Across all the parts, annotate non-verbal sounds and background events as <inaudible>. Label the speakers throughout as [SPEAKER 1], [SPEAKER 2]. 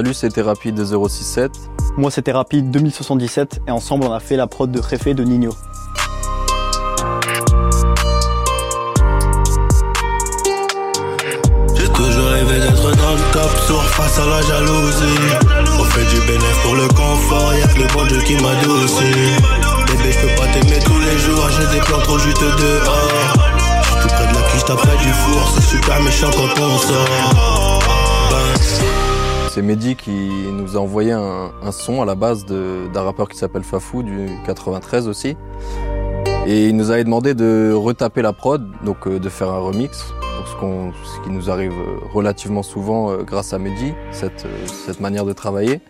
[SPEAKER 1] salut, c'était Rapide 067.
[SPEAKER 2] Moi, c'était Rapide 2077 et ensemble, on a fait la prod de Réfé de Nino.
[SPEAKER 3] J'ai toujours rêvé d'être dans le top sur face à la jalousie. On fait du bénéfice pour le confort, y'a que le bon Dieu qui m'adoucit. Bébé, je peux pas t'aimer tous les jours, j'ai des plans trop juste dehors. J'suis tout près de la quiche, t'as près du four, c'est super méchant quand on sort. Ben,
[SPEAKER 1] C'est Mehdi qui nous a envoyé un, un son à la base d'un rappeur qui s'appelle Fafou du 93 aussi. Et il nous avait demandé de retaper la prod, donc euh, de faire un remix, ce, ce qui nous arrive euh, relativement souvent euh, grâce à Mehdi, cette, cette manière de travailler.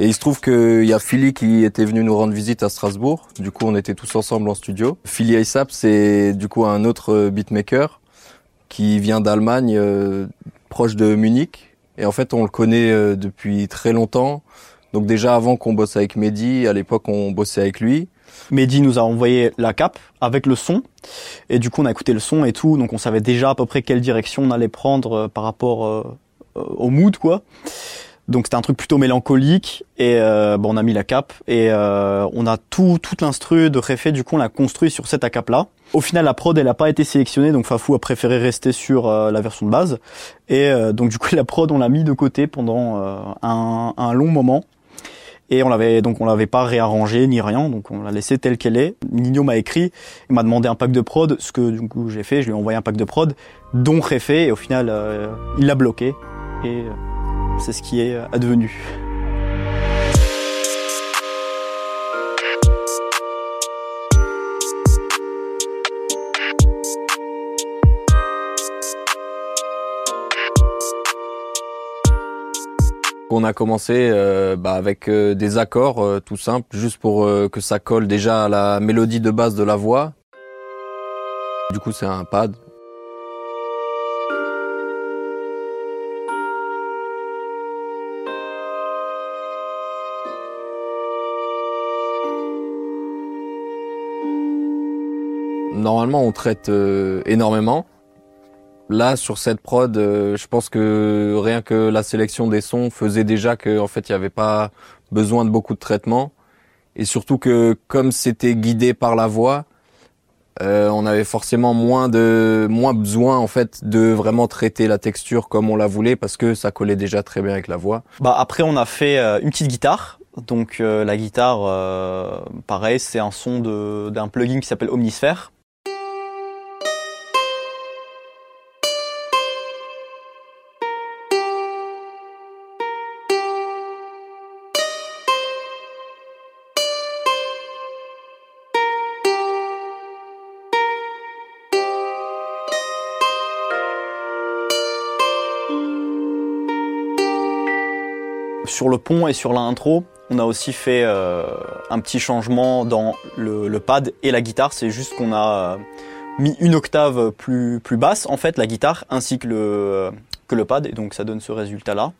[SPEAKER 1] Et il se trouve qu'il y a Philly qui était venu nous rendre visite à Strasbourg. Du coup, on était tous ensemble en studio. Philly ASAP, c'est du coup un autre beatmaker qui vient d'Allemagne, euh, proche de Munich. Et en fait, on le connaît euh, depuis très longtemps. Donc déjà avant qu'on bosse avec Mehdi, à l'époque, on bossait avec lui.
[SPEAKER 2] Mehdi nous a envoyé la cape avec le son. Et du coup, on a écouté le son et tout. Donc, on savait déjà à peu près quelle direction on allait prendre euh, par rapport euh, au mood, quoi. Donc, c'était un truc plutôt mélancolique. Et euh, bon, on a mis la cape. Et euh, on a tout, toute l'instru de Réfé. Du coup, on l'a construit sur cette cape-là. Au final, la prod, elle a pas été sélectionnée. Donc, Fafou a préféré rester sur euh, la version de base. Et donc, du coup, <laughs> la prod, on l'a mis de côté pendant un, long moment. Et on l'avait donc on l'avait pas réarrangé ni rien, donc on l'a laissé tel qu'elle est. Nino m'a écrit, il m'a demandé un pack de prod, ce que du coup j'ai fait, je lui ai envoyé un pack de prod, dont Réfé, et au final il l'a bloqué, et c'est ce qui est euh, advenu.
[SPEAKER 1] On a commencé euh, bah, avec euh, des accords tout simples, juste pour que ça colle déjà à la mélodie de base de la voix. Du coup, c'est un pad. Normalement, on traite euh, énormément. Là, sur cette prod, euh, je pense que rien que la sélection des sons faisait déjà que, fait, il n'y avait pas besoin de beaucoup de traitement. Et surtout que, comme c'était guidé par la voix, euh, on avait forcément moins de moins besoin en fait de vraiment traiter la texture comme on la voulait parce que ça collait déjà très bien avec la voix.
[SPEAKER 2] Bah après on a fait une petite guitare, donc la guitare, pareil, c'est un son d'un plugin qui s'appelle Omnisphere. Sur le pont et sur l'intro, on a aussi fait euh, un petit changement dans le, pad et la guitare. C'est juste qu'on a euh, mis une octave plus, basse, en fait, la guitare, ainsi que le, que le pad. Et donc ça donne ce résultat-là.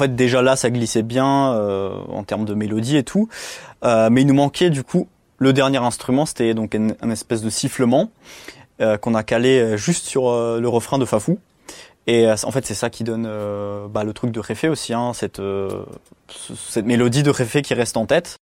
[SPEAKER 2] Fait, déjà là, ça glissait bien euh, en termes de mélodie et tout, Euh, mais il nous manquait du coup le dernier instrument, c'était donc un, espèce de sifflement euh, qu'on a calé juste sur le refrain de Fafou. Et en fait, c'est ça qui donne bah, le truc de Réfé aussi, hein, cette ce- cette mélodie de Réfé qui reste en tête.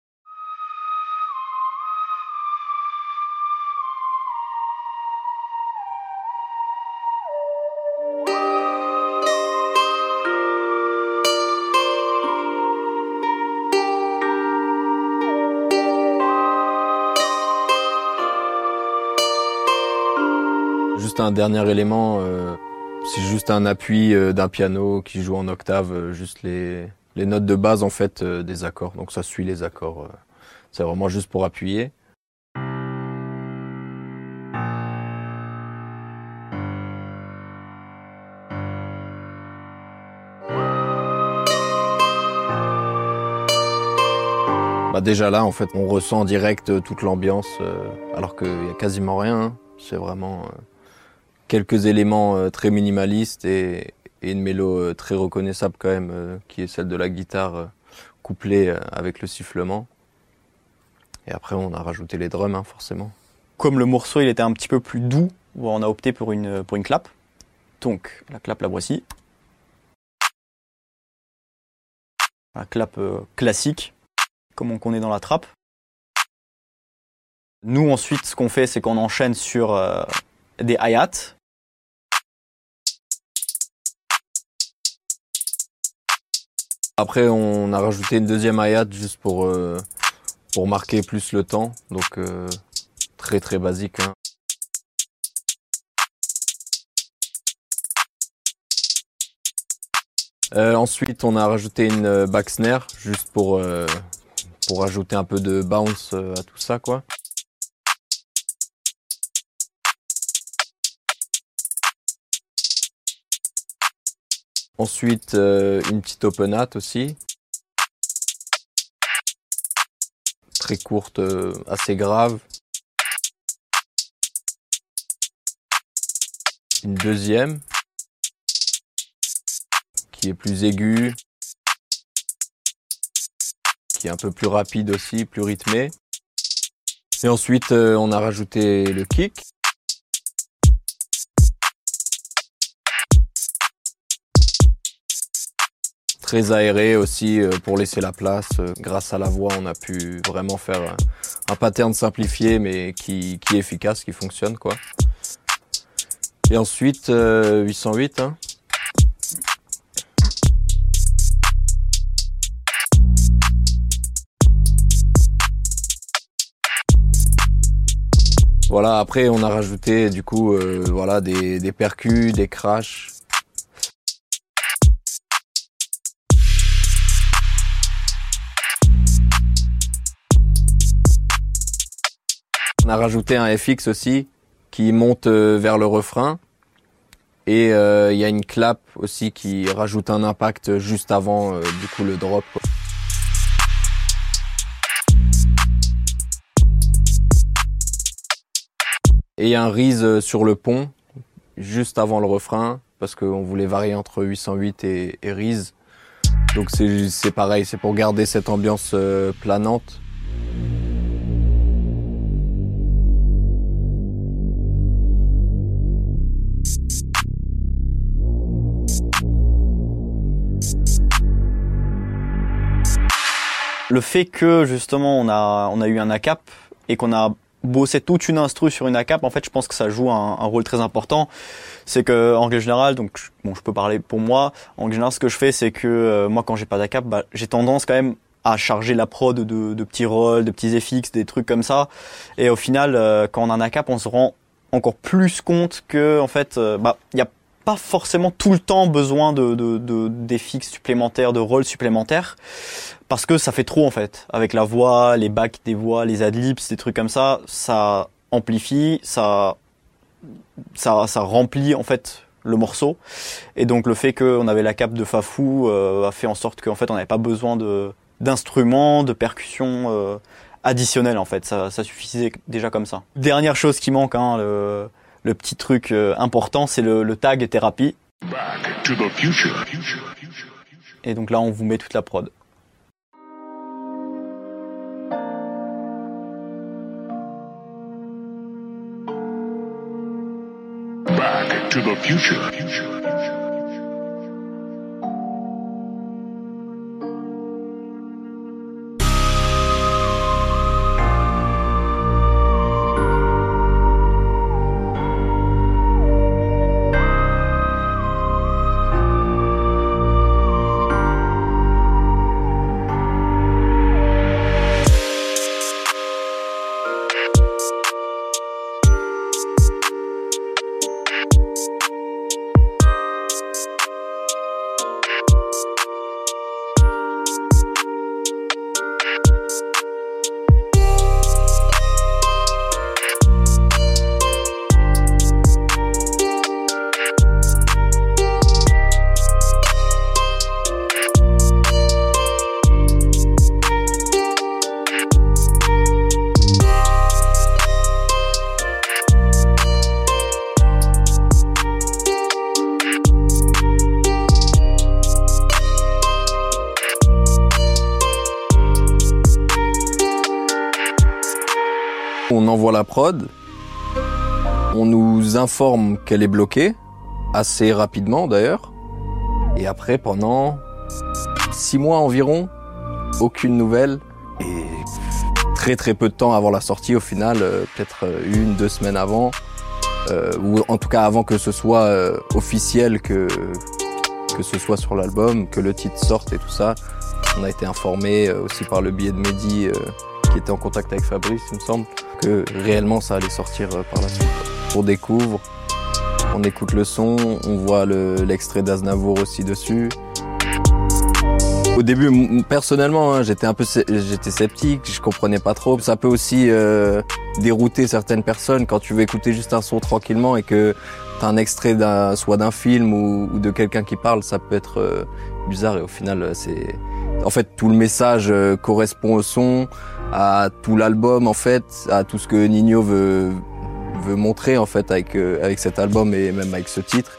[SPEAKER 1] Juste un dernier élément, euh, c'est juste un appui euh, d'un piano qui joue en octave, euh, juste les, notes de base en fait des accords. Donc ça suit les accords. c'est vraiment juste pour appuyer. Bah déjà là, en fait, on ressent en direct toute l'ambiance, alors qu'il y a quasiment rien. hein. C'est vraiment quelques éléments euh, très minimalistes et, une mélo euh, très reconnaissable quand même, euh, qui est celle de la guitare couplée avec le sifflement. Et après, on a rajouté les drums, hein, forcément.
[SPEAKER 2] Comme le morceau il était un petit peu plus doux, on a opté pour une, pour une clap. Donc la clap la voici. La clap classique, comme on connaît dans la trappe. Nous ensuite ce qu'on fait c'est qu'on enchaîne sur des hi-hats.
[SPEAKER 1] Après, on a rajouté une deuxième hi-hat juste pour, euh, pour marquer plus le temps. Donc, euh, très très basique. hein. Euh, ensuite, on a rajouté une euh, back snare juste pour, euh, pour ajouter un peu de bounce euh, à tout ça, quoi. Ensuite, euh, une petite open hat aussi. Très courte, euh, assez grave. Une deuxième qui est plus aiguë, qui est un peu plus rapide aussi, plus rythmée. Et ensuite, euh, on a rajouté le kick. Très aéré aussi euh, pour laisser la place. Euh, Grâce à la voix, on a pu vraiment faire euh, un pattern simplifié mais qui, qui est efficace, qui fonctionne quoi. Et ensuite, euh, 808. Hein. Voilà, après on a rajouté du coup euh, voilà des, des percus, des crashs. On a rajouté un FX aussi qui monte euh, vers le refrain. Et euh, il y a une clap aussi qui rajoute un impact juste avant euh, du coup le drop. Et il y a un Reese sur le pont, juste avant le refrain, parce qu'on voulait varier entre 808 et, et Reese. Donc c'est pareil, c'est pour garder cette ambiance planante.
[SPEAKER 2] Le fait que justement on a on a eu un ACAP et qu'on a bossé toute une instru sur une ACAP, en fait je pense que ça joue un, un rôle très important. C'est que en règle générale, donc bon je peux parler pour moi, en règle générale ce que je fais c'est que euh, moi quand j'ai pas d'ACAP, bah, j'ai tendance quand même à charger la prod de, de petits rolls, de petits FX, des trucs comme ça. Et au final, euh, quand on a un ACAP, on se rend encore plus compte que en fait, euh, bah il y a pas forcément tout le temps besoin de, de, de d'FX supplémentaires, de rôles supplémentaires parce que ça fait trop en fait. Avec la voix les backs des voix les adlibs des trucs comme ça ça amplifie ça ça ça remplit en fait le morceau. Et donc le fait qu'on avait la cape de Fafou euh, a fait en sorte qu'en fait on n'avait pas besoin de d'instruments de percussions euh, additionnelles en fait. Ça, ça suffisait déjà comme ça. Dernière chose qui manque hein, le, le petit truc euh, important c'est le, le tag thérapie
[SPEAKER 4] Back to the future.
[SPEAKER 2] et donc là on vous met toute la prod
[SPEAKER 4] Back to the future.
[SPEAKER 1] La prod, on nous informe qu'elle est bloquée, assez rapidement d'ailleurs, et après pendant six mois environ, aucune nouvelle, et très très peu de temps avant la sortie au final, euh, peut-être euh, une, deux semaines avant, euh, ou en tout cas avant que ce soit officiel que que ce soit sur l'album, que le titre sorte et tout ça. On a été informé aussi par le biais de Mehdi qui était en contact avec Fabrice, il me semble, que réellement ça allait sortir euh, par la suite. On découvre, on écoute le son, on voit le- l'extrait d'Aznavour aussi dessus. Au début, personnellement, hein, j'étais un peu, j'étais sceptique, je comprenais pas trop. Ça peut aussi euh, dérouter certaines personnes quand tu veux écouter juste un son tranquillement et que t'as un extrait d'un, soit d'un film ou, ou de quelqu'un qui parle, ça peut être euh, bizarre et au final, euh, c'est, en fait, tout le message euh, correspond au son, à tout l'album en fait, à tout ce que Nino veut veut montrer en fait avec euh, avec cet album et même avec ce titre.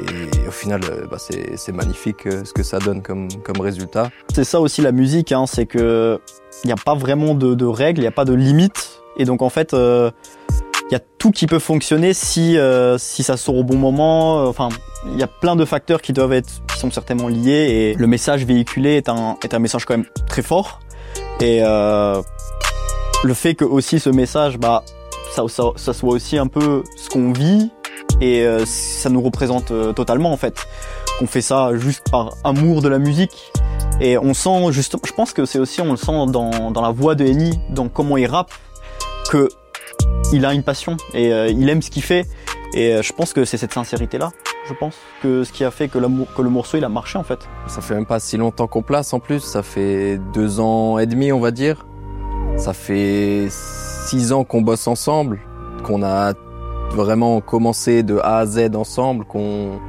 [SPEAKER 1] Et au final, euh, bah, c'est magnifique euh, ce que ça donne comme comme résultat.
[SPEAKER 2] C'est ça aussi la musique, hein, c'est que il n'y a pas vraiment de, de règles, il n'y a pas de limites, et donc en fait, euh, il y a tout qui peut fonctionner si euh, si ça sort au bon moment. euh, Enfin, il y a plein de facteurs qui doivent être, qui sont certainement liés, et le message véhiculé est un est un message quand même très fort, et euh, le fait que aussi ce message, bah, ça, ça, ça soit aussi un peu ce qu'on vit, et euh, ça nous représente euh, totalement en fait. Qu'on fait ça juste par amour de la musique et on sent justement, je pense que c'est aussi, on le sent dans, dans la voix de Eni, dans comment il rappe, que il a une passion et il aime ce qu'il fait. Et je pense que c'est cette sincérité-là, je pense, que ce qui a fait que, le morceau il a marché en fait.
[SPEAKER 1] Ça fait même pas si longtemps qu'on place en plus. Ça fait deux ans et demi, on va dire. Ça fait six ans qu'on bosse ensemble, qu'on a vraiment commencé de A à Z ensemble, qu'on,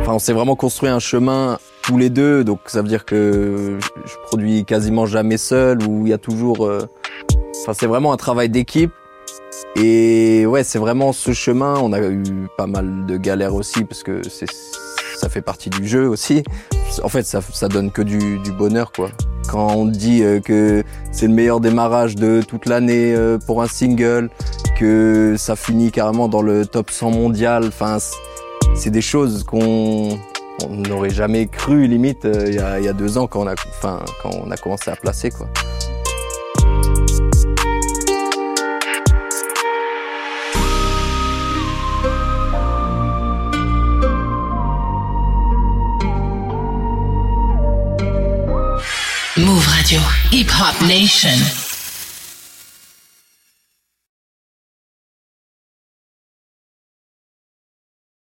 [SPEAKER 1] enfin, on s'est vraiment construit un chemin tous les deux. Donc ça veut dire que je je produis quasiment jamais seul, ou il y a toujours, euh, enfin, c'est vraiment un travail d'équipe. Et ouais, c'est vraiment ce chemin. On a eu pas mal de galères aussi parce que c'est, ça fait partie du jeu aussi. En fait, ça, ça donne que du, du bonheur, quoi. Quand on dit euh, que c'est le meilleur démarrage de toute l'année euh, pour un single, que ça finit carrément dans le top 100 mondial, enfin, c'est des choses qu'on on n'aurait jamais cru limite euh, il y, a, y a deux ans quand on a, enfin, quand on a commencé à placer, quoi.
[SPEAKER 5] Radio, Hip Hop Nation.